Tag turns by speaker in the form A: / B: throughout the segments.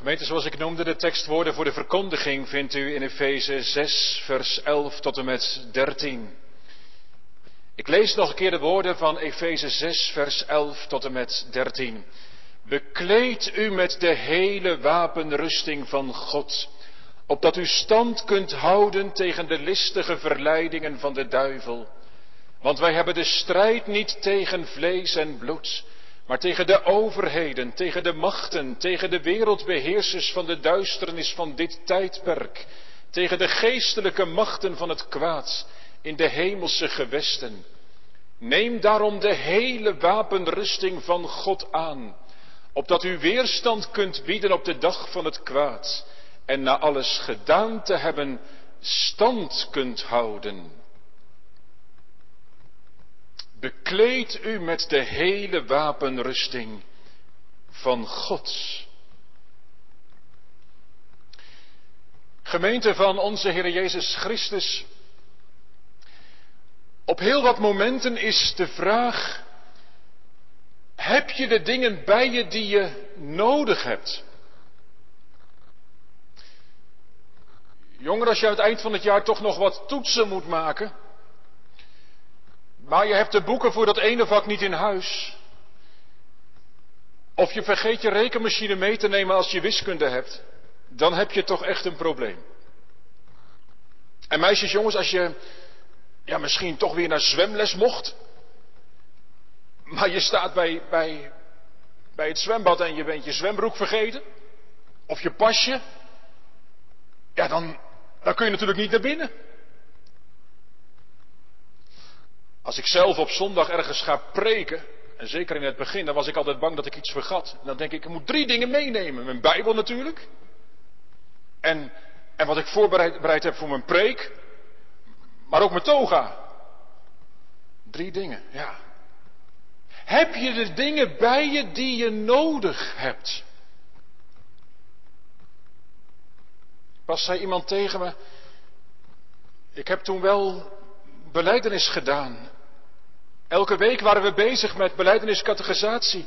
A: Gemeente, zoals ik noemde, de tekstwoorden voor de verkondiging vindt u in Efeze 6, vers 11 tot en met 13. Ik lees nog een keer de woorden van Efeze 6, vers 11 tot en met 13. Bekleed u met de hele wapenrusting van God, opdat u stand kunt houden tegen de listige verleidingen van de duivel. Want wij hebben de strijd niet tegen vlees en bloed, maar tegen de overheden, tegen de machten, tegen de wereldbeheersers van de duisternis van dit tijdperk, tegen de geestelijke machten van het kwaad in de hemelse gewesten. Neem daarom de hele wapenrusting van God aan, opdat u weerstand kunt bieden op de dag van het kwaad en na alles gedaan te hebben stand kunt houden. Bekleed u met de hele wapenrusting van God. Gemeente van onze Heer Jezus Christus. Op heel wat momenten is de vraag, heb je de dingen bij je die je nodig hebt? Jongeren, als je aan het eind van het jaar toch nog wat toetsen moet maken, maar je hebt de boeken voor dat ene vak niet in huis. Of je vergeet je rekenmachine mee te nemen als je wiskunde hebt. Dan heb je toch echt een probleem. En meisjes, jongens, als je ja, misschien toch weer naar zwemles mocht. Maar je staat bij, bij, bij het zwembad en je bent je zwembroek vergeten. Of je pasje. Ja, dan, dan kun je natuurlijk niet naar binnen. Als ik zelf op zondag ergens ga preken, en zeker in het begin, dan was ik altijd bang dat ik iets vergat. Dan denk ik, ik moet drie dingen meenemen. Mijn Bijbel natuurlijk. En, en wat ik voorbereid heb voor mijn preek. Maar ook mijn toga. Drie dingen, ja. Heb je de dingen bij je die je nodig hebt? Pas zei iemand tegen me. Ik heb toen wel beleidenis gedaan. Elke week waren we bezig met beleideniscategorisatie.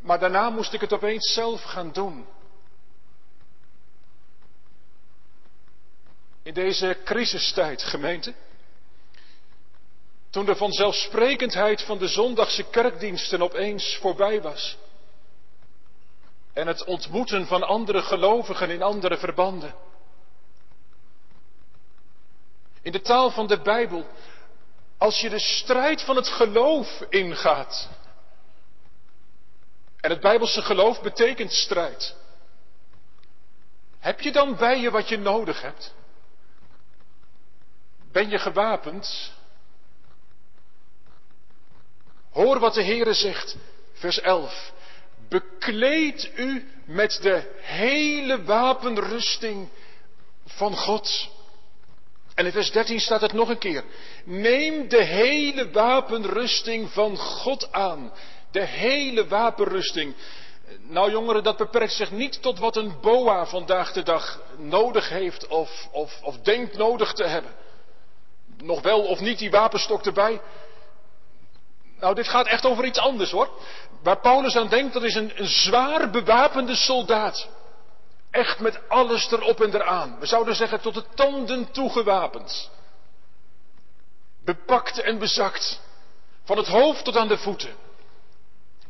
A: Maar daarna moest ik het opeens zelf gaan doen. In deze crisistijd, gemeente. Toen de vanzelfsprekendheid van de zondagse kerkdiensten opeens voorbij was. En het ontmoeten van andere gelovigen in andere verbanden. In de taal van de Bijbel als je de strijd van het geloof ingaat. En het Bijbelse geloof betekent strijd. Heb je dan bij je wat je nodig hebt? Ben je gewapend? Hoor wat de Heere zegt, vers 11. Bekleed u met de hele wapenrusting van God. En in vers 13 staat het nog een keer. Neem de hele wapenrusting van God aan. De hele wapenrusting. Nou jongeren, dat beperkt zich niet tot wat een boa vandaag de dag nodig heeft of, of, of denkt nodig te hebben. Nog wel of niet die wapenstok erbij. Nou, dit gaat echt over iets anders hoor. Waar Paulus aan denkt, dat is een, een zwaar bewapende soldaat. Echt met alles erop en eraan. We zouden zeggen tot de tanden toegewapend. Bepakt en bezakt. Van het hoofd tot aan de voeten.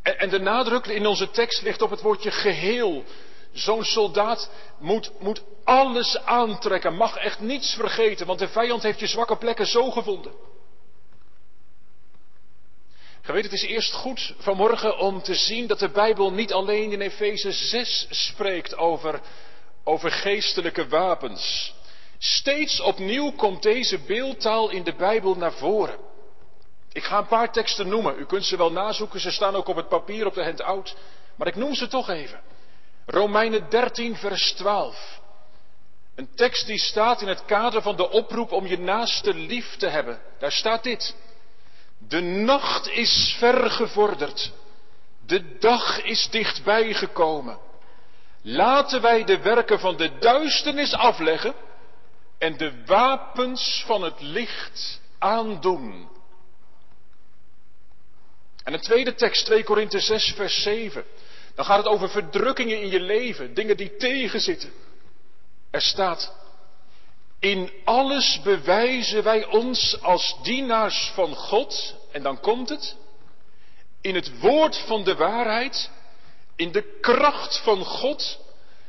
A: En, en de nadruk in onze tekst ligt op het woordje geheel. Zo'n soldaat moet, moet alles aantrekken, mag echt niets vergeten, want de vijand heeft je zwakke plekken zo gevonden. Geweten, het is eerst goed vanmorgen om te zien dat de Bijbel niet alleen in Efeze 6 spreekt over, over geestelijke wapens. Steeds opnieuw komt deze beeldtaal in de Bijbel naar voren. Ik ga een paar teksten noemen. U kunt ze wel nazoeken, ze staan ook op het papier op de handout. Maar ik noem ze toch even. Romeinen 13, vers 12. Een tekst die staat in het kader van de oproep om je naaste lief te hebben. Daar staat dit. De nacht is ver gevorderd. De dag is dichtbij gekomen. Laten wij de werken van de duisternis afleggen en de wapens van het licht aandoen. En een tweede tekst, 2 Korinthe 6, vers 7. Dan gaat het over verdrukkingen in je leven, dingen die tegenzitten. Er staat, in alles bewijzen wij ons als dienaars van God, en dan komt het, in het woord van de waarheid, in de kracht van God,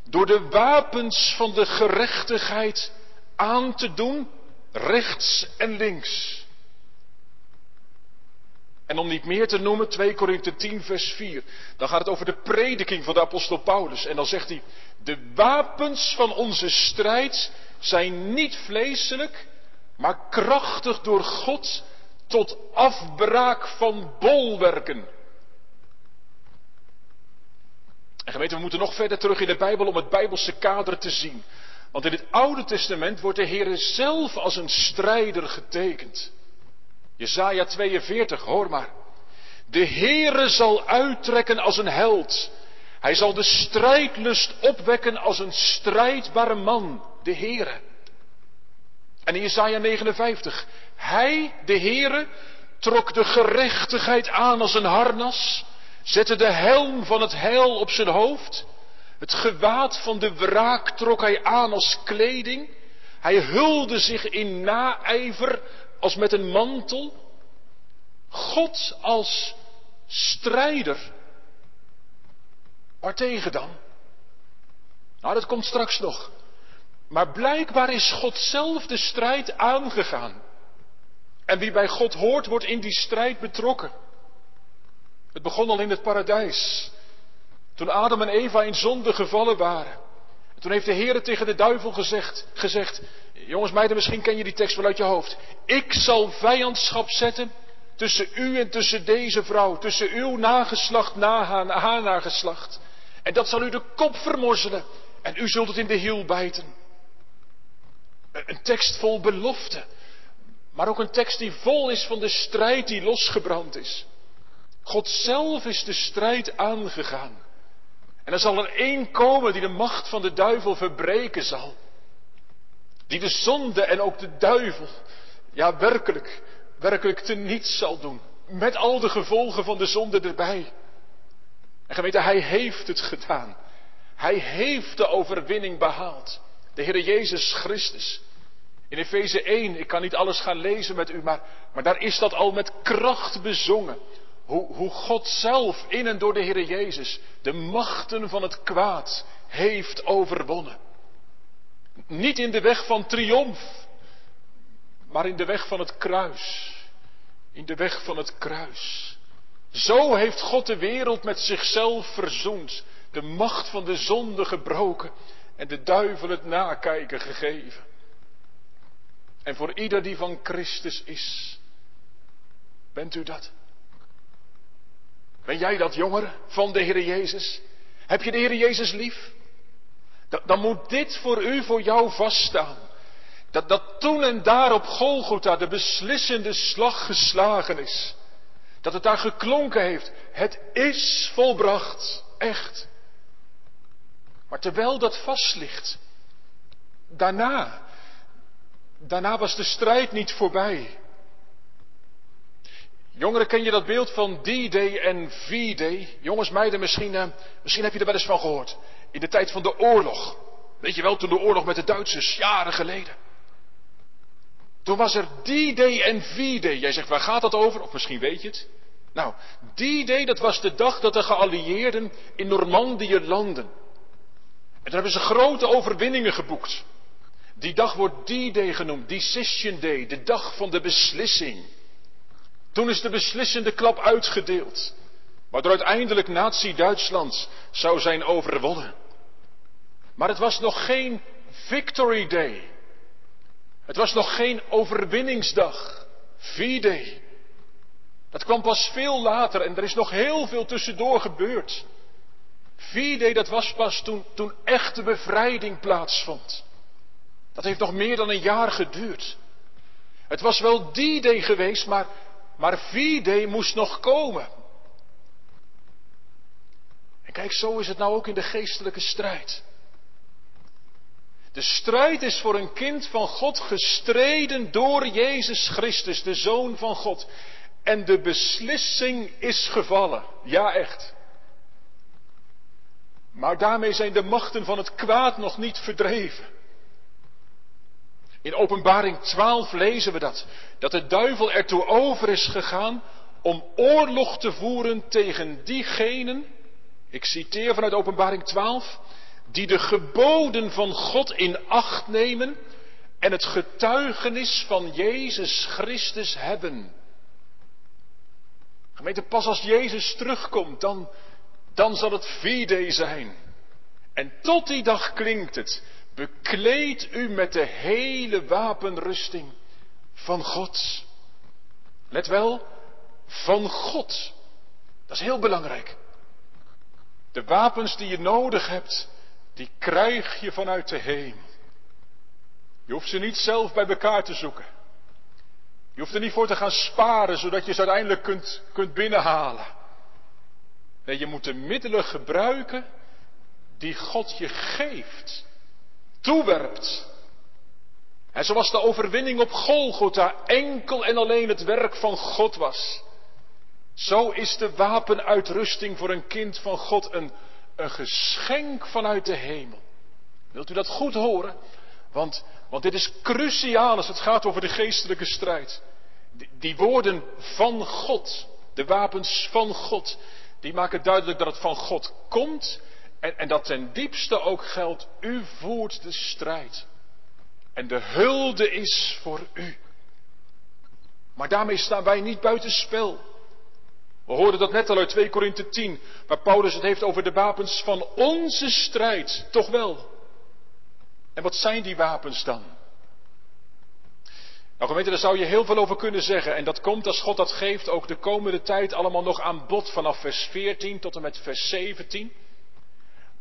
A: door de wapens van de gerechtigheid aan te doen, rechts en links. En om niet meer te noemen, 2 Korinthe 10, vers 4. Dan gaat het over de prediking van de apostel Paulus. En dan zegt hij, de wapens van onze strijd zijn niet vleeselijk, maar krachtig door God tot afbraak van bolwerken. En gemeente, we moeten nog verder terug in de Bijbel om het Bijbelse kader te zien. Want in het Oude Testament wordt de Heer zelf als een strijder getekend. Jesaja 42, hoor maar. De Heere zal uittrekken als een held. Hij zal de strijdlust opwekken als een strijdbare man, de Heere. En in Jesaja 59, hij, de Heere, trok de gerechtigheid aan als een harnas, zette de helm van het heil op zijn hoofd, het gewaad van de wraak trok hij aan als kleding, hij hulde zich in naijver als met een mantel. God als strijder. Waartegen dan? Nou, dat komt straks nog. Maar blijkbaar is God zelf de strijd aangegaan. En wie bij God hoort, wordt in die strijd betrokken. Het begon al in het paradijs. Toen Adam en Eva in zonde gevallen waren. toen heeft de Heer tegen de duivel gezegd, gezegd, jongens meiden, misschien ken je die tekst wel uit je hoofd. Ik zal vijandschap zetten tussen u en tussen deze vrouw, tussen uw nageslacht na haar nageslacht. En dat zal u de kop vermorzelen en u zult het in de hiel bijten. Een tekst vol belofte, maar ook een tekst die vol is van de strijd die losgebrand is. God zelf is de strijd aangegaan. En er zal er één komen die de macht van de duivel verbreken zal. Die de zonde en ook de duivel, ja werkelijk, werkelijk te niets zal doen. Met al de gevolgen van de zonde erbij. En gemeente, hij heeft het gedaan. Hij heeft de overwinning behaald. De Heer Jezus Christus. In Efeze 1, ik kan niet alles gaan lezen met u, maar, maar daar is dat al met kracht bezongen. Hoe, hoe God zelf in en door de Heer Jezus de machten van het kwaad heeft overwonnen. Niet in de weg van triomf, maar in de weg van het kruis. In de weg van het kruis. Zo heeft God de wereld met zichzelf verzoend, de macht van de zonde gebroken en de duivel het nakijken gegeven. En voor ieder die van Christus is, bent u dat? Ben jij dat jongere van de Heer Jezus? Heb je de Heer Jezus lief? Dan moet dit voor u, voor jou vaststaan. Dat, dat toen en daar op Golgotha de beslissende slag geslagen is. Dat het daar geklonken heeft. Het is volbracht. Echt. Maar terwijl dat vast ligt. Daarna. Daarna was de strijd niet voorbij. Jongeren, ken je dat beeld van D-Day en V-Day? Jongens, meiden, misschien, uh, misschien heb je er wel eens van gehoord. In de tijd van de oorlog. Weet je wel, toen de oorlog met de Duitsers, jaren geleden. Toen was er D-Day en V-Day. Jij zegt, waar gaat dat over? Of misschien weet je het. Nou, D-Day, dat was de dag dat de geallieerden in Normandië landen. En daar hebben ze grote overwinningen geboekt. Die dag wordt D-Day genoemd, Decision Day, de dag van de beslissing. Toen is de beslissende klap uitgedeeld, waardoor uiteindelijk Nazi-Duitsland zou zijn overwonnen. Maar het was nog geen Victory Day. Het was nog geen overwinningsdag. V-Day. Dat kwam pas veel later en er is nog heel veel tussendoor gebeurd. V-Day, dat was pas toen, toen echte bevrijding plaatsvond. Dat heeft nog meer dan een jaar geduurd. Het was wel die day geweest, maar maar V-Day moest nog komen. En kijk, zo is het nou ook in de geestelijke strijd. De strijd is voor een kind van God gestreden door Jezus Christus, de Zoon van God. En de beslissing is gevallen. Ja, echt. Maar daarmee zijn de machten van het kwaad nog niet verdreven. In Openbaring 12 lezen we dat. Dat de duivel ertoe over is gegaan om oorlog te voeren tegen diegenen, ik citeer vanuit Openbaring 12, die de geboden van God in acht nemen en het getuigenis van Jezus Christus hebben. Gemeente, pas als Jezus terugkomt, dan, dan zal het V-day zijn. En tot die dag klinkt het, bekleed u met de hele wapenrusting van God. Let wel, van God. Dat is heel belangrijk. De wapens die je nodig hebt, die krijg je vanuit de hemel. Je hoeft ze niet zelf bij elkaar te zoeken. Je hoeft er niet voor te gaan sparen, zodat je ze uiteindelijk kunt, kunt binnenhalen. Nee, je moet de middelen gebruiken die God je geeft, toewerpt. En zoals de overwinning op Golgotha enkel en alleen het werk van God was. Zo is de wapenuitrusting voor een kind van God een, een geschenk vanuit de hemel. Wilt u dat goed horen? Want, want dit is cruciaal als het gaat over de geestelijke strijd. Die, die woorden van God, de wapens van God, die maken duidelijk dat het van God komt en, en dat ten diepste ook geldt, u voert de strijd. En de hulde is voor u. Maar daarmee staan wij niet buiten spel. We hoorden dat net al uit 2 Korinthe 10, waar Paulus het heeft over de wapens van onze strijd. Toch wel. En wat zijn die wapens dan? Nou gemeente, daar zou je heel veel over kunnen zeggen. En dat komt als God dat geeft ook de komende tijd allemaal nog aan bod vanaf vers 14 tot en met vers 17.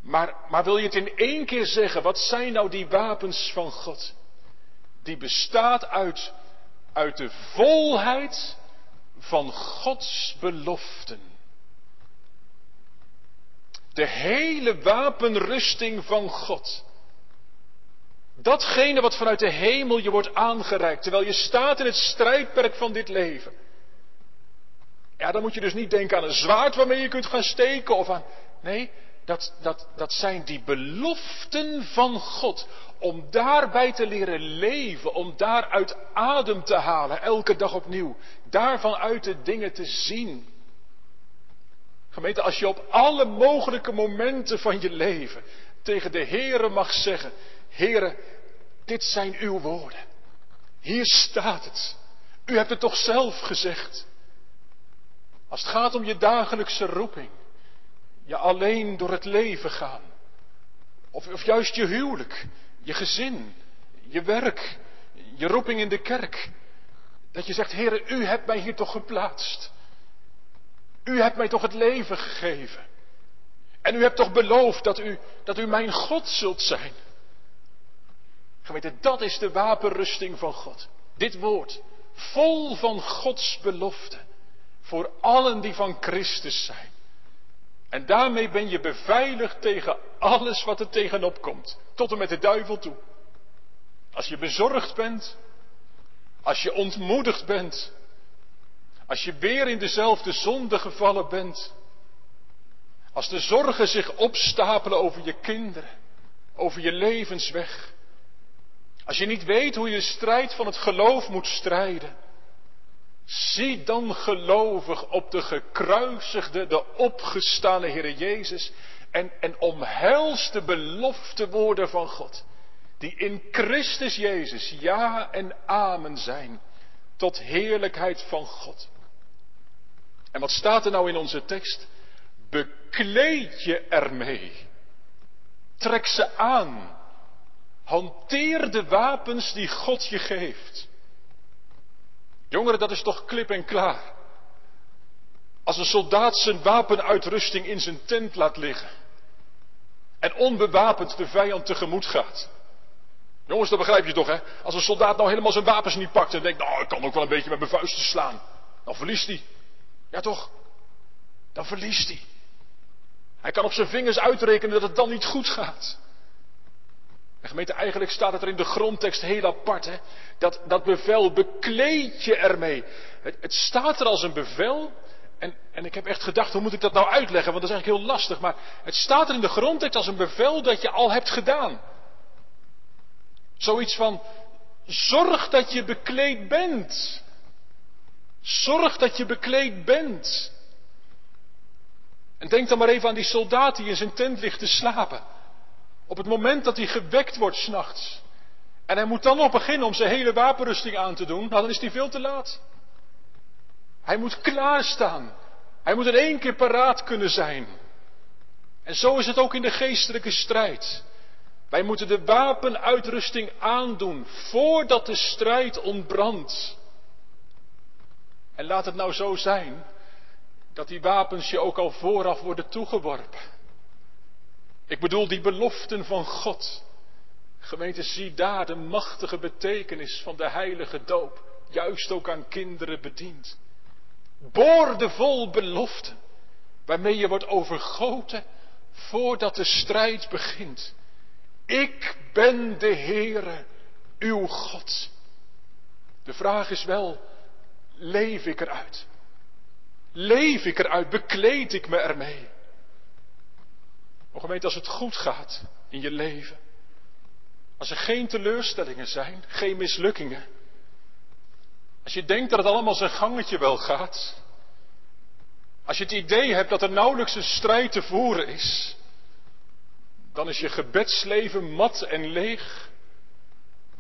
A: Maar, maar wil je het in één keer zeggen, wat zijn nou die wapens van God? Die bestaat uit, uit de volheid van Gods beloften. De hele wapenrusting van God. Datgene wat vanuit de hemel je wordt aangereikt, terwijl je staat in het strijdperk van dit leven. Ja, dan moet je dus niet denken aan een zwaard waarmee je kunt gaan steken of aan. Nee, dat, dat, dat zijn die beloften van God. Om daarbij te leren leven, om daaruit adem te halen, elke dag opnieuw. Daarvan uit de dingen te zien. Gemeente, als je op alle mogelijke momenten van je leven tegen de Heere mag zeggen, Heere, dit zijn uw woorden. Hier staat het. U hebt het toch zelf gezegd. Als het gaat om je dagelijkse roeping, je alleen door het leven gaan, of, of juist je huwelijk, je gezin, je werk, je roeping in de kerk, dat je zegt, Heere, u hebt mij hier toch geplaatst. U hebt mij toch het leven gegeven. En u hebt toch beloofd dat u, dat u mijn God zult zijn. Geweten, dat is de wapenrusting van God. Dit woord, vol van Gods belofte. Voor allen die van Christus zijn. En daarmee ben je beveiligd tegen alles wat er tegenop komt. Tot en met de duivel toe. Als je bezorgd bent. Als je ontmoedigd bent. Als je weer in dezelfde zonde gevallen bent. Als de zorgen zich opstapelen over je kinderen. Over je levensweg. Als je niet weet hoe je de strijd van het geloof moet strijden. Zie dan gelovig op de gekruisigde, de opgestane Heer Jezus en, en de belofte woorden van God, die in Christus Jezus ja en amen zijn, tot heerlijkheid van God. En wat staat er nou in onze tekst? Bekleed je ermee. Trek ze aan. Hanteer de wapens die God je geeft. Jongeren, dat is toch klip en klaar. Als een soldaat zijn wapenuitrusting in zijn tent laat liggen. En onbewapend de vijand tegemoet gaat. Jongens, dat begrijp je toch, hè? Als een soldaat nou helemaal zijn wapens niet pakt en denkt, nou, ik kan ook wel een beetje met mijn vuisten slaan. Dan verliest hij. Ja, toch? Dan verliest hij. Hij kan op zijn vingers uitrekenen dat het dan niet goed gaat. En gemeente, eigenlijk staat het er in de grondtekst heel apart. Hè? Dat, dat bevel, bekleed je ermee. Het, het staat er als een bevel En, en ik heb echt gedacht, hoe moet ik dat nou uitleggen? Want dat is eigenlijk heel lastig. Maar het staat er in de grondtekst als een bevel dat je al hebt gedaan. Zoiets van, zorg dat je bekleed bent. Zorg dat je bekleed bent. En denk dan maar even aan die soldaat die in zijn tent ligt te slapen. Op het moment dat hij gewekt wordt s'nachts. En hij moet dan nog beginnen om zijn hele wapenrusting aan te doen. Nou, dan is hij veel te laat. Hij moet klaarstaan. Hij moet in één keer paraat kunnen zijn. En zo is het ook in de geestelijke strijd. Wij moeten de wapenuitrusting aandoen voordat de strijd ontbrandt. En laat het nou zo zijn dat die wapens je ook al vooraf worden toegeworpen. Ik bedoel die beloften van God. Gemeente, zie daar de machtige betekenis van de heilige doop, juist ook aan kinderen bediend. Boordevol beloften, waarmee je wordt overgoten voordat de strijd begint. Ik ben de Heere, uw God. De vraag is wel, leef ik eruit? Leef ik eruit? Bekleed ik me ermee? O gemeente, als het goed gaat in je leven, als er geen teleurstellingen zijn, geen mislukkingen, als je denkt dat het allemaal zijn gangetje wel gaat, als je het idee hebt dat er nauwelijks een strijd te voeren is, dan is je gebedsleven mat en leeg.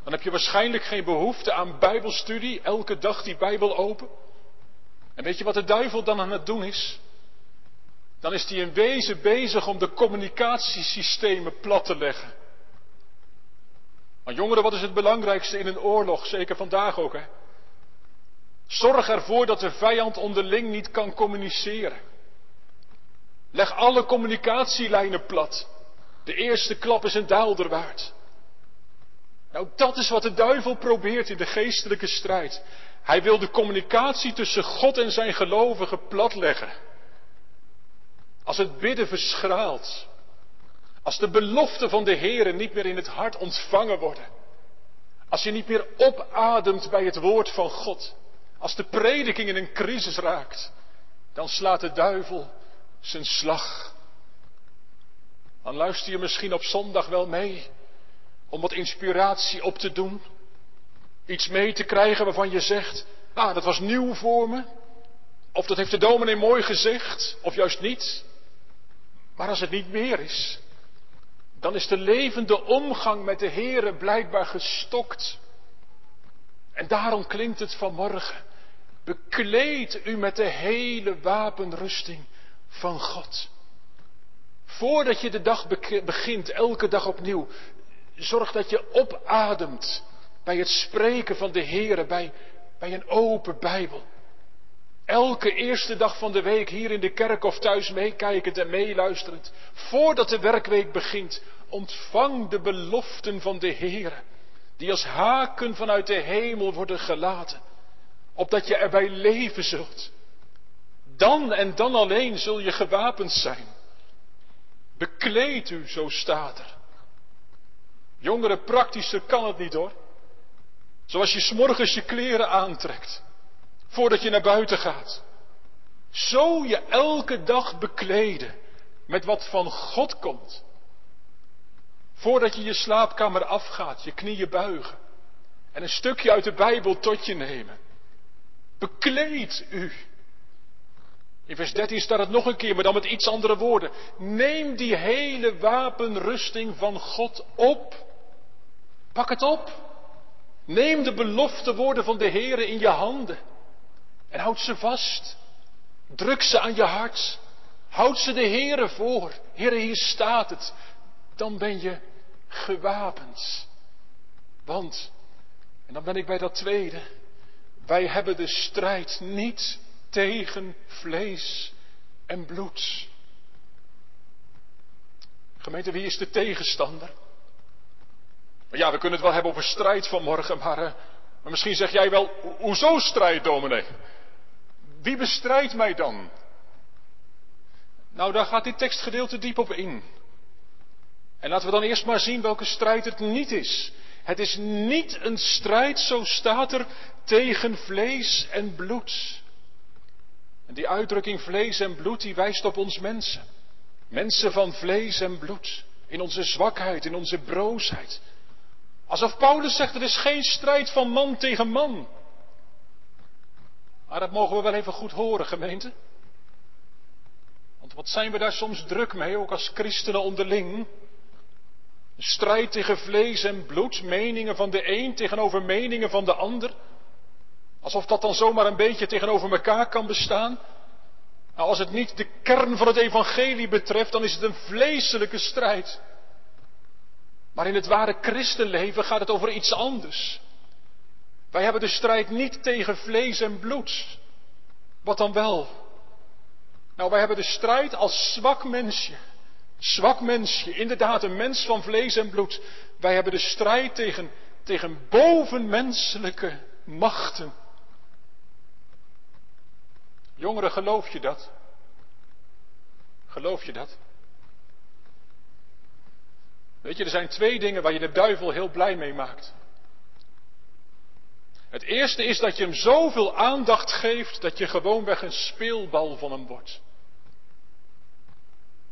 A: Dan heb je waarschijnlijk geen behoefte aan Bijbelstudie, elke dag die Bijbel open. En weet je wat de duivel dan aan het doen is? Dan is hij in wezen bezig om de communicatiesystemen plat te leggen. Maar jongeren, wat is het belangrijkste in een oorlog, zeker vandaag ook, hè? Zorg ervoor dat de vijand onderling niet kan communiceren. Leg alle communicatielijnen plat. De eerste klap is een daalder waard. Nou, dat is wat de duivel probeert in de geestelijke strijd. Hij wil de communicatie tussen God en zijn gelovigen platleggen. Als het bidden verschraalt. Als de beloften van de Heer niet meer in het hart ontvangen worden. Als je niet meer opademt bij het woord van God. Als de prediking in een crisis raakt. Dan slaat de duivel zijn slag. Dan luister je misschien op zondag wel mee. Om wat inspiratie op te doen. Iets mee te krijgen waarvan je zegt. Ah, dat was nieuw voor me. Of dat heeft de dominee mooi gezegd. Of juist niet. Maar als het niet meer is, dan is de levende omgang met de Heere blijkbaar gestokt. En daarom klinkt het vanmorgen. Bekleed u met de hele wapenrusting van God. Voordat je de dag begint, elke dag opnieuw, zorg dat je opademt bij het spreken van de Heere, bij, bij een open Bijbel. Elke eerste dag van de week hier in de kerk of thuis meekijkend en meeluisterend. Voordat de werkweek begint, ontvang de beloften van de Heer. Die als haken vanuit de hemel worden gelaten. Opdat je erbij leven zult. Dan en dan alleen zul je gewapend zijn. Bekleed u, zo staat er. Jongeren, praktischer kan het niet hoor. Zoals je s'morgens je kleren aantrekt voordat je naar buiten gaat. Zo je elke dag bekleden met wat van God komt. Voordat je je slaapkamer afgaat, je knieën buigen en een stukje uit de Bijbel tot je nemen. Bekleed u. In vers 13 staat het nog een keer, maar dan met iets andere woorden. Neem die hele wapenrusting van God op. Pak het op. Neem de belofte woorden van de Heer in je handen. En houd ze vast. Druk ze aan je hart. Houd ze de Heere voor. Heere, hier staat het. Dan ben je gewapend. Want, en dan ben ik bij dat tweede. Wij hebben de strijd niet tegen vlees en bloed. Gemeente, wie is de tegenstander? Ja, we kunnen het wel hebben over strijd vanmorgen, maar, uh, maar misschien zeg jij wel, hoezo strijd, dominee? Wie bestrijdt mij dan? Nou, daar gaat dit tekstgedeelte diep op in. En laten we dan eerst maar zien welke strijd het niet is. Het is niet een strijd, zo staat er, tegen vlees en bloed. En die uitdrukking vlees en bloed, die wijst op ons mensen. Mensen van vlees en bloed. In onze zwakheid, in onze broosheid. Alsof Paulus zegt, er is geen strijd van man tegen man. Maar dat mogen we wel even goed horen, gemeente. Want wat zijn we daar soms druk mee, ook als christenen onderling? Een strijd tegen vlees en bloed, meningen van de een tegenover meningen van de ander. Alsof dat dan zomaar een beetje tegenover elkaar kan bestaan. Nou, als het niet de kern van het evangelie betreft, dan is het een vleeselijke strijd. Maar in het ware christenleven gaat het over iets anders. Wij hebben de strijd niet tegen vlees en bloed. Wat dan wel? Nou, wij hebben de strijd als zwak mensje. Zwak mensje, inderdaad een mens van vlees en bloed. Wij hebben de strijd tegen, tegen bovenmenselijke machten. Jongeren, geloof je dat? Geloof je dat? Weet je, er zijn twee dingen waar je de duivel heel blij mee maakt. Het eerste is dat je hem zoveel aandacht geeft dat je gewoonweg een speelbal van hem wordt.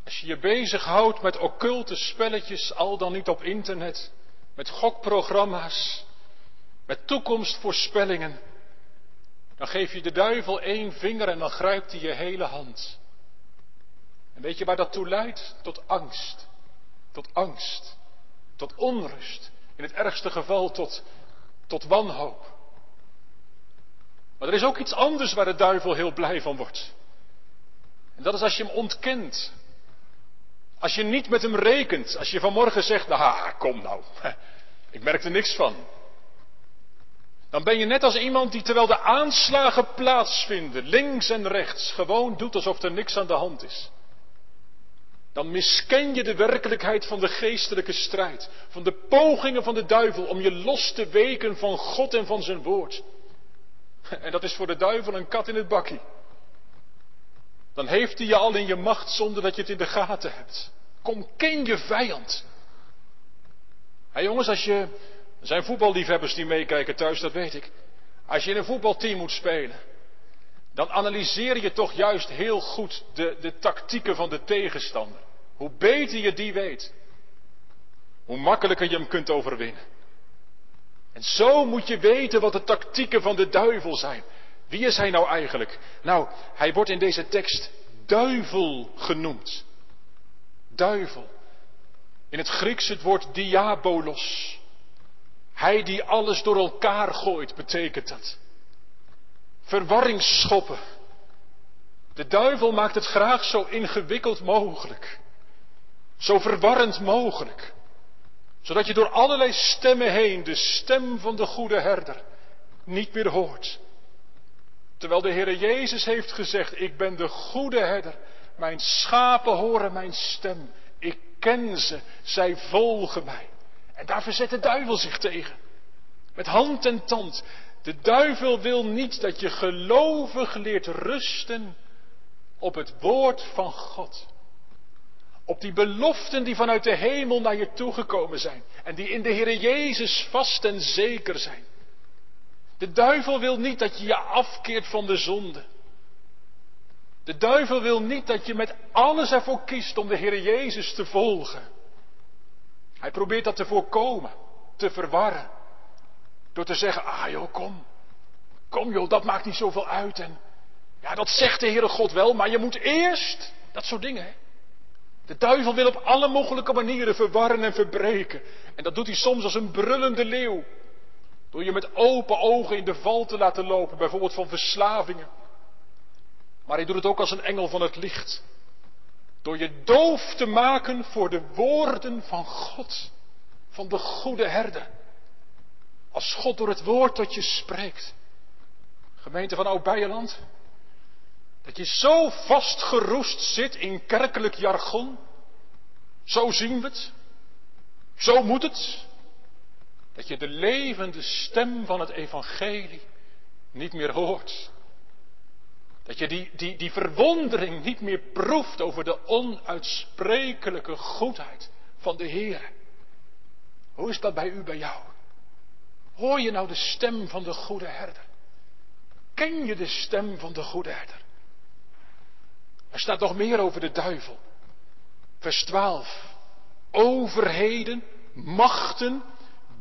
A: Als je je bezighoudt met occulte spelletjes, al dan niet op internet, met gokprogramma's, met toekomstvoorspellingen, dan geef je de duivel één vinger en dan grijpt hij je hele hand. En weet je waar dat toe leidt? Tot angst. Tot angst. Tot onrust. In het ergste geval tot, tot wanhoop. Maar er is ook iets anders waar de duivel heel blij van wordt. En dat is als je hem ontkent. Als je niet met hem rekent. Als je vanmorgen zegt, nou kom nou, ik merk er niks van. Dan ben je net als iemand die terwijl de aanslagen plaatsvinden, links en rechts, gewoon doet alsof er niks aan de hand is. Dan misken je de werkelijkheid van de geestelijke strijd, van de pogingen van de duivel om je los te weken van God en van zijn woord. En dat is voor de duivel een kat in het bakkie. Dan heeft hij je al in je macht zonder dat je het in de gaten hebt. Kom, ken je vijand. Hé jongens, als je er zijn voetballiefhebbers die meekijken thuis, dat weet ik. Als je in een voetbalteam moet spelen, dan analyseer je toch juist heel goed de, de tactieken van de tegenstander. Hoe beter je die weet, hoe makkelijker je hem kunt overwinnen. En zo moet je weten wat de tactieken van de duivel zijn. Wie is hij nou eigenlijk? Nou, hij wordt in deze tekst duivel genoemd. Duivel. In het Grieks het woord diabolos. Hij die alles door elkaar gooit, betekent dat. Verwarring schoppen. De duivel maakt het graag zo ingewikkeld mogelijk. Zo verwarrend mogelijk. Zodat je door allerlei stemmen heen de stem van de goede herder niet meer hoort. Terwijl de Heer Jezus heeft gezegd, ik ben de goede herder. Mijn schapen horen mijn stem. Ik ken ze, zij volgen mij. En daar verzet de duivel zich tegen. Met hand en tand. De duivel wil niet dat je gelovig leert rusten op het woord van God. Op die beloften die vanuit de hemel naar je toegekomen zijn. En die in de Heer Jezus vast en zeker zijn. De duivel wil niet dat je je afkeert van de zonde. De duivel wil niet dat je met alles ervoor kiest om de Heer Jezus te volgen. Hij probeert dat te voorkomen, te verwarren. Door te zeggen, ah joh, kom. Kom joh, dat maakt niet zoveel uit. En ja, dat zegt de Heere God wel, maar je moet eerst. Dat soort dingen. Hè? De duivel wil op alle mogelijke manieren verwarren en verbreken. En dat doet hij soms als een brullende leeuw. Door je met open ogen in de val te laten lopen, bijvoorbeeld van verslavingen. Maar hij doet het ook als een engel van het licht. Door je doof te maken voor de woorden van God, van de goede herder. Als God door het woord tot je spreekt. Gemeente van Oud-Beijerland. Dat je zo vastgeroest zit in kerkelijk jargon. Zo zien we het. Zo moet het. Dat je de levende stem van het evangelie niet meer hoort. Dat je die, die, die verwondering niet meer proeft over de onuitsprekelijke goedheid van de Heer. Hoe is dat bij u, bij jou? Hoor je nou de stem van de goede herder? Ken je de stem van de goede herder? Er staat nog meer over de duivel. Vers 12. Overheden, machten,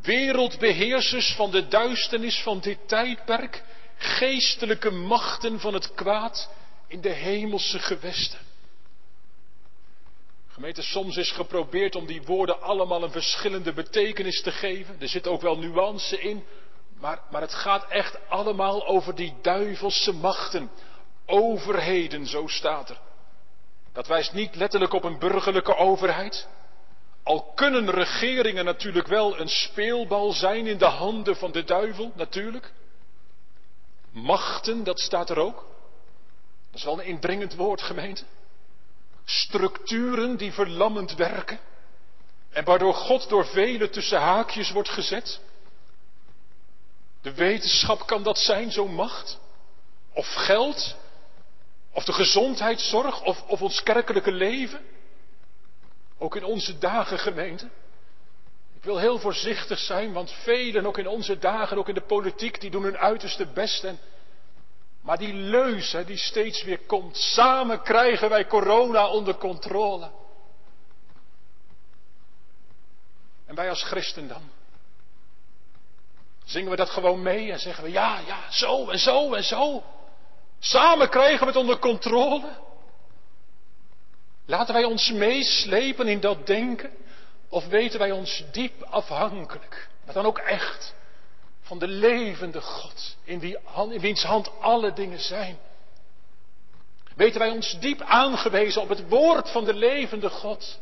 A: wereldbeheersers van de duisternis van dit tijdperk, geestelijke machten van het kwaad in de hemelse gewesten. Gemeente, soms is geprobeerd om die woorden allemaal een verschillende betekenis te geven. Er zit ook wel nuance in, maar, maar het gaat echt allemaal over die duivelse machten. Overheden, zo staat er. Dat wijst niet letterlijk op een burgerlijke overheid. Al kunnen regeringen natuurlijk wel een speelbal zijn in de handen van de duivel, natuurlijk. Machten, dat staat er ook. Dat is wel een indringend woord, gemeente. Structuren die verlammend werken. En waardoor God door velen tussen haakjes wordt gezet. De wetenschap kan dat zijn, zo'n macht. Of geld. Of de gezondheidszorg. Of, of ons kerkelijke leven. Ook in onze dagen, gemeente. Ik wil heel voorzichtig zijn, want velen, ook in onze dagen, ook in de politiek, die doen hun uiterste best. En, maar die leus die steeds weer komt, samen krijgen wij corona onder controle. En wij als christen dan? Zingen we dat gewoon mee en zeggen we ja, ja, zo en zo en zo. Samen krijgen we het onder controle. Laten wij ons meeslepen in dat denken? Of weten wij ons diep afhankelijk, maar dan ook echt, van de levende God, in, die, in wiens hand alle dingen zijn? Weten wij ons diep aangewezen op het woord van de levende God,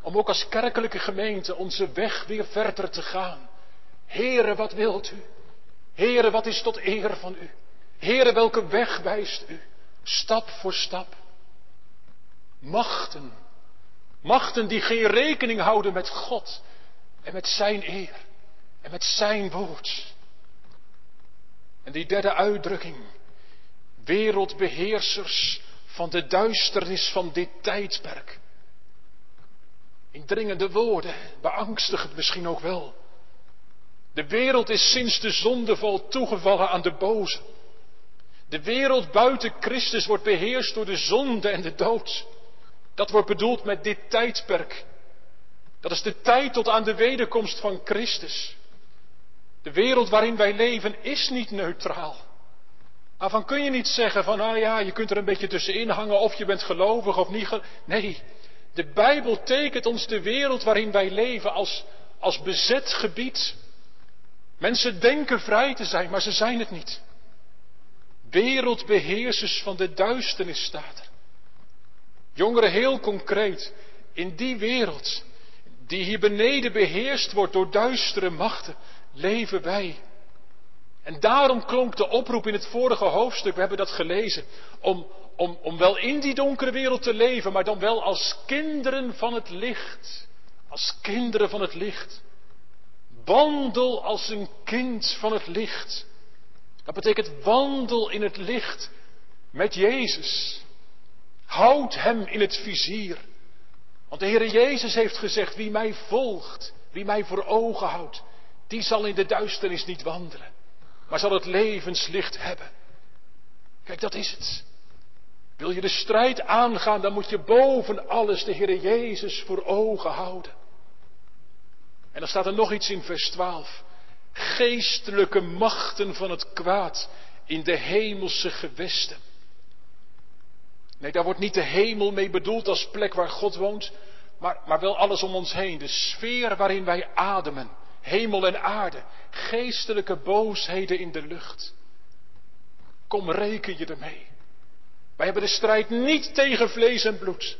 A: om ook als kerkelijke gemeente onze weg weer verder te gaan? Heere, wat wilt u? Heere, wat is tot eer van u? Heere, welke weg wijst u? Stap voor stap. Machten. Machten die geen rekening houden met God en met Zijn eer en met Zijn woord. En die derde uitdrukking. Wereldbeheersers van de duisternis van dit tijdperk. Indringende woorden, beangstigend misschien ook wel. De wereld is sinds de zondeval toegevallen aan de boze. De wereld buiten Christus wordt beheerst door de zonde en de dood. Dat wordt bedoeld met dit tijdperk. Dat is de tijd tot aan de wederkomst van Christus. De wereld waarin wij leven is niet neutraal. Waarvan kun je niet zeggen van, ah ja, je kunt er een beetje tussenin hangen of je bent gelovig of niet. nee, de Bijbel tekent ons de wereld waarin wij leven als, als bezet gebied. Mensen denken vrij te zijn, maar ze zijn het niet. Wereldbeheersers van de duisternis staat er. Jongeren, heel concreet, in die wereld die hier beneden beheerst wordt door duistere machten, leven wij. En daarom klonk de oproep in het vorige hoofdstuk, we hebben dat gelezen, om, om, om wel in die donkere wereld te leven, maar dan wel als kinderen van het licht. Als kinderen van het licht. Wandel als een kind van het licht. Dat betekent wandel in het licht met Jezus. Houd hem in het vizier. Want de Heere Jezus heeft gezegd, wie mij volgt, wie mij voor ogen houdt, die zal in de duisternis niet wandelen, maar zal het levenslicht hebben. Kijk, dat is het. Wil je de strijd aangaan, dan moet je boven alles de Heere Jezus voor ogen houden. En dan staat er nog iets in vers 12. Geestelijke machten van het kwaad in de hemelse gewesten. Nee, daar wordt niet de hemel mee bedoeld als plek waar God woont, maar, maar wel alles om ons heen. De sfeer waarin wij ademen. Hemel en aarde. Geestelijke boosheden in de lucht. Kom, reken je ermee. Wij hebben de strijd niet tegen vlees en bloed.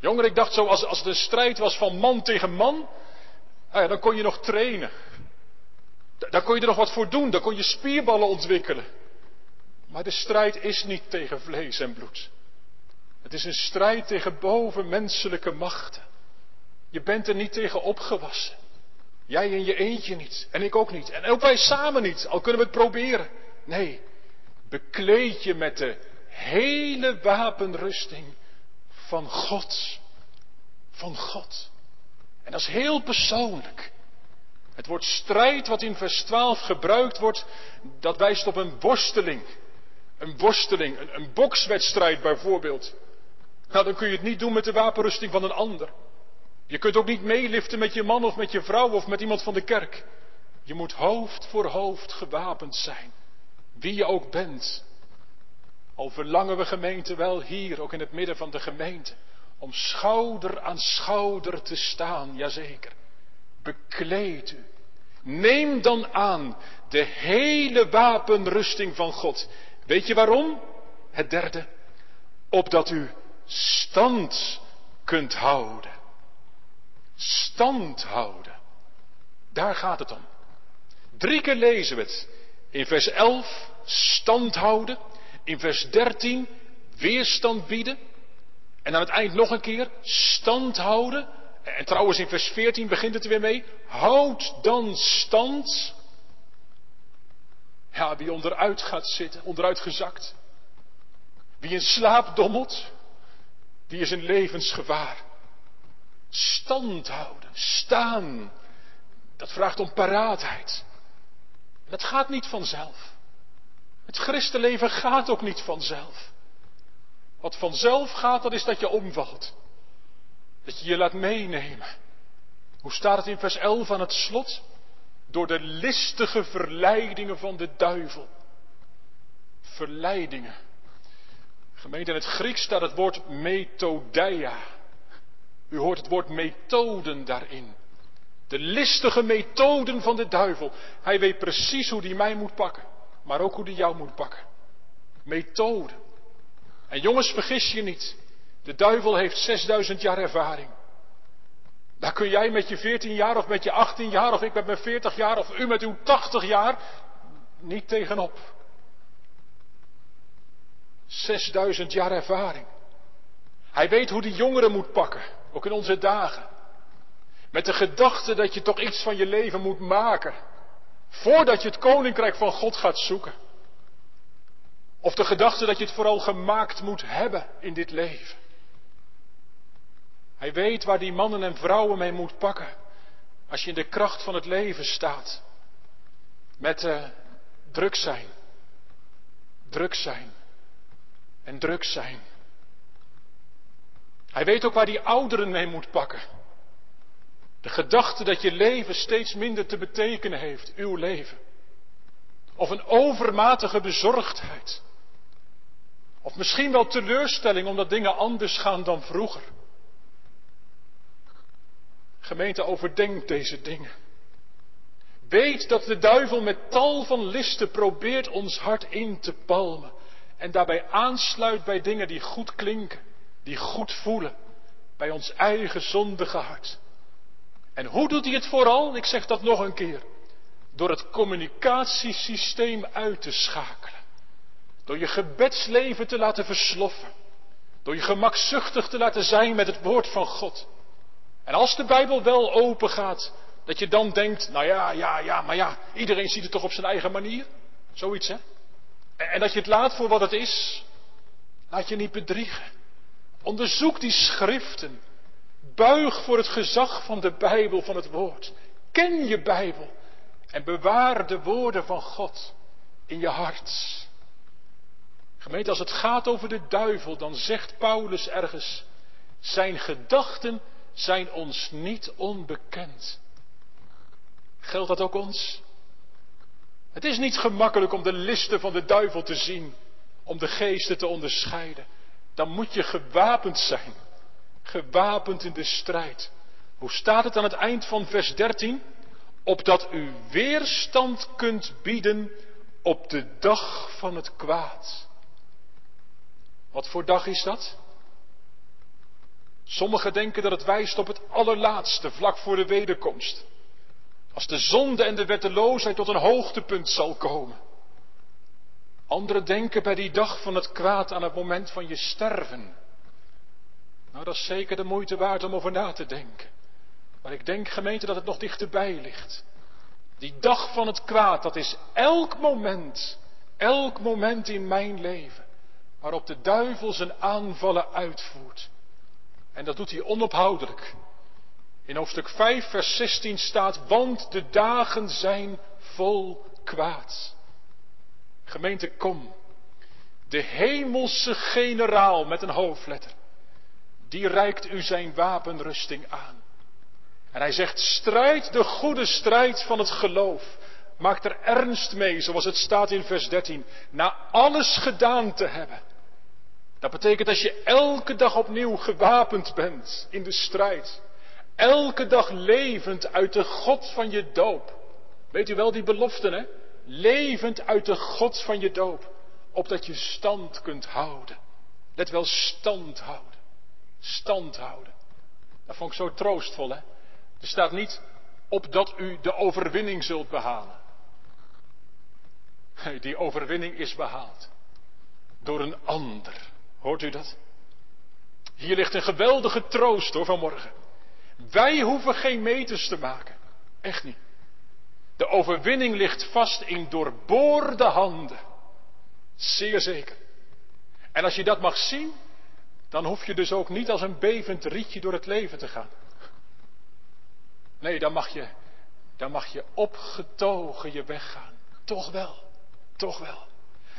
A: Jonger, ik dacht zo, als, als de strijd was van man tegen man, nou ja, dan kon je nog trainen. Dan kon je er nog wat voor doen, dan kon je spierballen ontwikkelen. Maar de strijd is niet tegen vlees en bloed. Het is een strijd tegen bovenmenselijke machten. Je bent er niet tegen opgewassen. Jij in je eentje niet. En ik ook niet. En ook wij samen niet. Al kunnen we het proberen. Nee. Bekleed je met de hele wapenrusting van God. Van God. En dat is heel persoonlijk. Het woord strijd wat in vers 12 gebruikt wordt, dat wijst op een worsteling. Een worsteling, een, een bokswedstrijd bijvoorbeeld. Nou, dan kun je het niet doen met de wapenrusting van een ander. Je kunt ook niet meeliften met je man of met je vrouw of met iemand van de kerk. Je moet hoofd voor hoofd gewapend zijn. Wie je ook bent. Al verlangen we gemeente wel hier, ook in het midden van de gemeente, om schouder aan schouder te staan, jazeker. Bekleed u. Neem dan aan de hele wapenrusting van God. Weet je waarom? Het derde. Opdat u stand kunt houden. Stand houden. Daar gaat het om. Drie keer lezen we het. In vers 11 stand houden. In vers 13 weerstand bieden. En aan het eind nog een keer stand houden. En trouwens in vers 14 begint het er weer mee. Houd dan stand. Ja, wie onderuit gaat zitten, onderuit gezakt. Wie in slaap dommelt, die is in levensgevaar. Stand houden, staan, dat vraagt om paraatheid. Dat gaat niet vanzelf. Het christenleven gaat ook niet vanzelf. Wat vanzelf gaat, dat is dat je omvalt. Dat je je laat meenemen. Hoe staat het in vers 11 aan het slot? Door de listige verleidingen van de duivel. Verleidingen. Gemeente, in het Grieks staat het woord methodeia. U hoort het woord methoden daarin. De listige methoden van de duivel. Hij weet precies hoe hij mij moet pakken, maar ook hoe hij jou moet pakken. Methode. En jongens, vergis je niet. De duivel heeft 6000 jaar ervaring. Daar kun jij met je 14 jaar of met je 18 jaar of ik met mijn 40 jaar of u met uw 80 jaar niet tegenop. 6000 jaar ervaring. Hij weet hoe die jongeren moet pakken, ook in onze dagen. Met de gedachte dat je toch iets van je leven moet maken. Voordat je het koninkrijk van God gaat zoeken. Of de gedachte dat je het vooral gemaakt moet hebben in dit leven. Hij weet waar die mannen en vrouwen mee moet pakken. Als je in de kracht van het leven staat. Met uh, druk zijn. Druk zijn. En druk zijn. Hij weet ook waar die ouderen mee moet pakken. De gedachte dat je leven steeds minder te betekenen heeft, uw leven. Of een overmatige bezorgdheid. Of misschien wel teleurstelling omdat dingen anders gaan dan vroeger. Gemeente, overdenk deze dingen. Weet dat de duivel met tal van listen probeert ons hart in te palmen. En daarbij aansluit bij dingen die goed klinken, die goed voelen. Bij ons eigen zondige hart. En hoe doet hij het vooral? Ik zeg dat nog een keer. Door het communicatiesysteem uit te schakelen. Door je gebedsleven te laten versloffen. Door je gemakzuchtig te laten zijn met het woord van God. En als de Bijbel wel open gaat, dat je dan denkt, nou ja, ja, ja, maar ja, iedereen ziet het toch op zijn eigen manier? Zoiets, hè? En dat je het laat voor wat het is. Laat je niet bedriegen. Onderzoek die schriften. Buig voor het gezag van de Bijbel, van het woord. Ken je Bijbel en bewaar de woorden van God in je hart. Gemeente, als het gaat over de duivel, dan zegt Paulus ergens, zijn gedachten zijn ons niet onbekend. Geldt dat ook ons? Het is niet gemakkelijk om de listen van de duivel te zien, om de geesten te onderscheiden. Dan moet je gewapend zijn gewapend in de strijd. Hoe staat het aan het eind van vers 13? Opdat u weerstand kunt bieden op de dag van het kwaad. Wat voor dag is dat? Sommigen denken dat het wijst op het allerlaatste, vlak voor de wederkomst. Als de zonde en de wetteloosheid tot een hoogtepunt zal komen. Anderen denken bij die dag van het kwaad aan het moment van je sterven. Nou, dat is zeker de moeite waard om over na te denken. Maar ik denk, gemeente, dat het nog dichterbij ligt. Die dag van het kwaad, dat is elk moment, elk moment in mijn leven, waarop de duivel zijn aanvallen uitvoert. En dat doet hij onophoudelijk. In hoofdstuk 5, vers 16 staat, want de dagen zijn vol kwaad. Gemeente, kom. de hemelse generaal met een hoofdletter, die reikt u zijn wapenrusting aan. En hij zegt, strijd de goede strijd van het geloof. Maak er ernst mee, zoals het staat in vers 13. Na alles gedaan te hebben. Dat betekent dat je elke dag opnieuw gewapend bent in de strijd. Elke dag levend uit de God van je doop. Weet u wel die beloften, hè? Levend uit de God van je doop. Opdat je stand kunt houden. Let wel stand houden. Stand houden. Dat vond ik zo troostvol, hè? Er staat niet opdat u de overwinning zult behalen. Die overwinning is behaald. Door een ander. Hoort u dat? Hier ligt een geweldige troost hoor vanmorgen. Wij hoeven geen meters te maken. Echt niet. De overwinning ligt vast in doorboorde handen. Zeer zeker. En als je dat mag zien, dan hoef je dus ook niet als een bevend rietje door het leven te gaan. Nee, dan mag je, dan mag je opgetogen je weggaan. Toch wel, toch wel.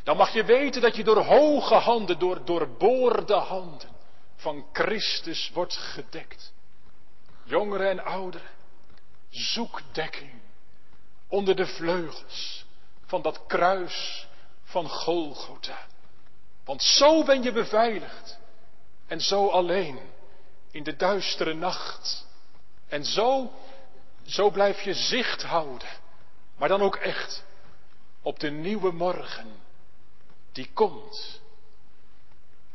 A: Dan mag je weten dat je door hoge handen, door doorboorde handen van Christus wordt gedekt. Jongeren en ouderen, zoek dekking onder de vleugels van dat kruis van Golgotha. Want zo ben je beveiligd en zo alleen in de duistere nacht. En zo, zo blijf je zicht houden, maar dan ook echt op de nieuwe morgen die komt.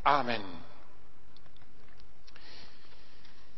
A: Amen.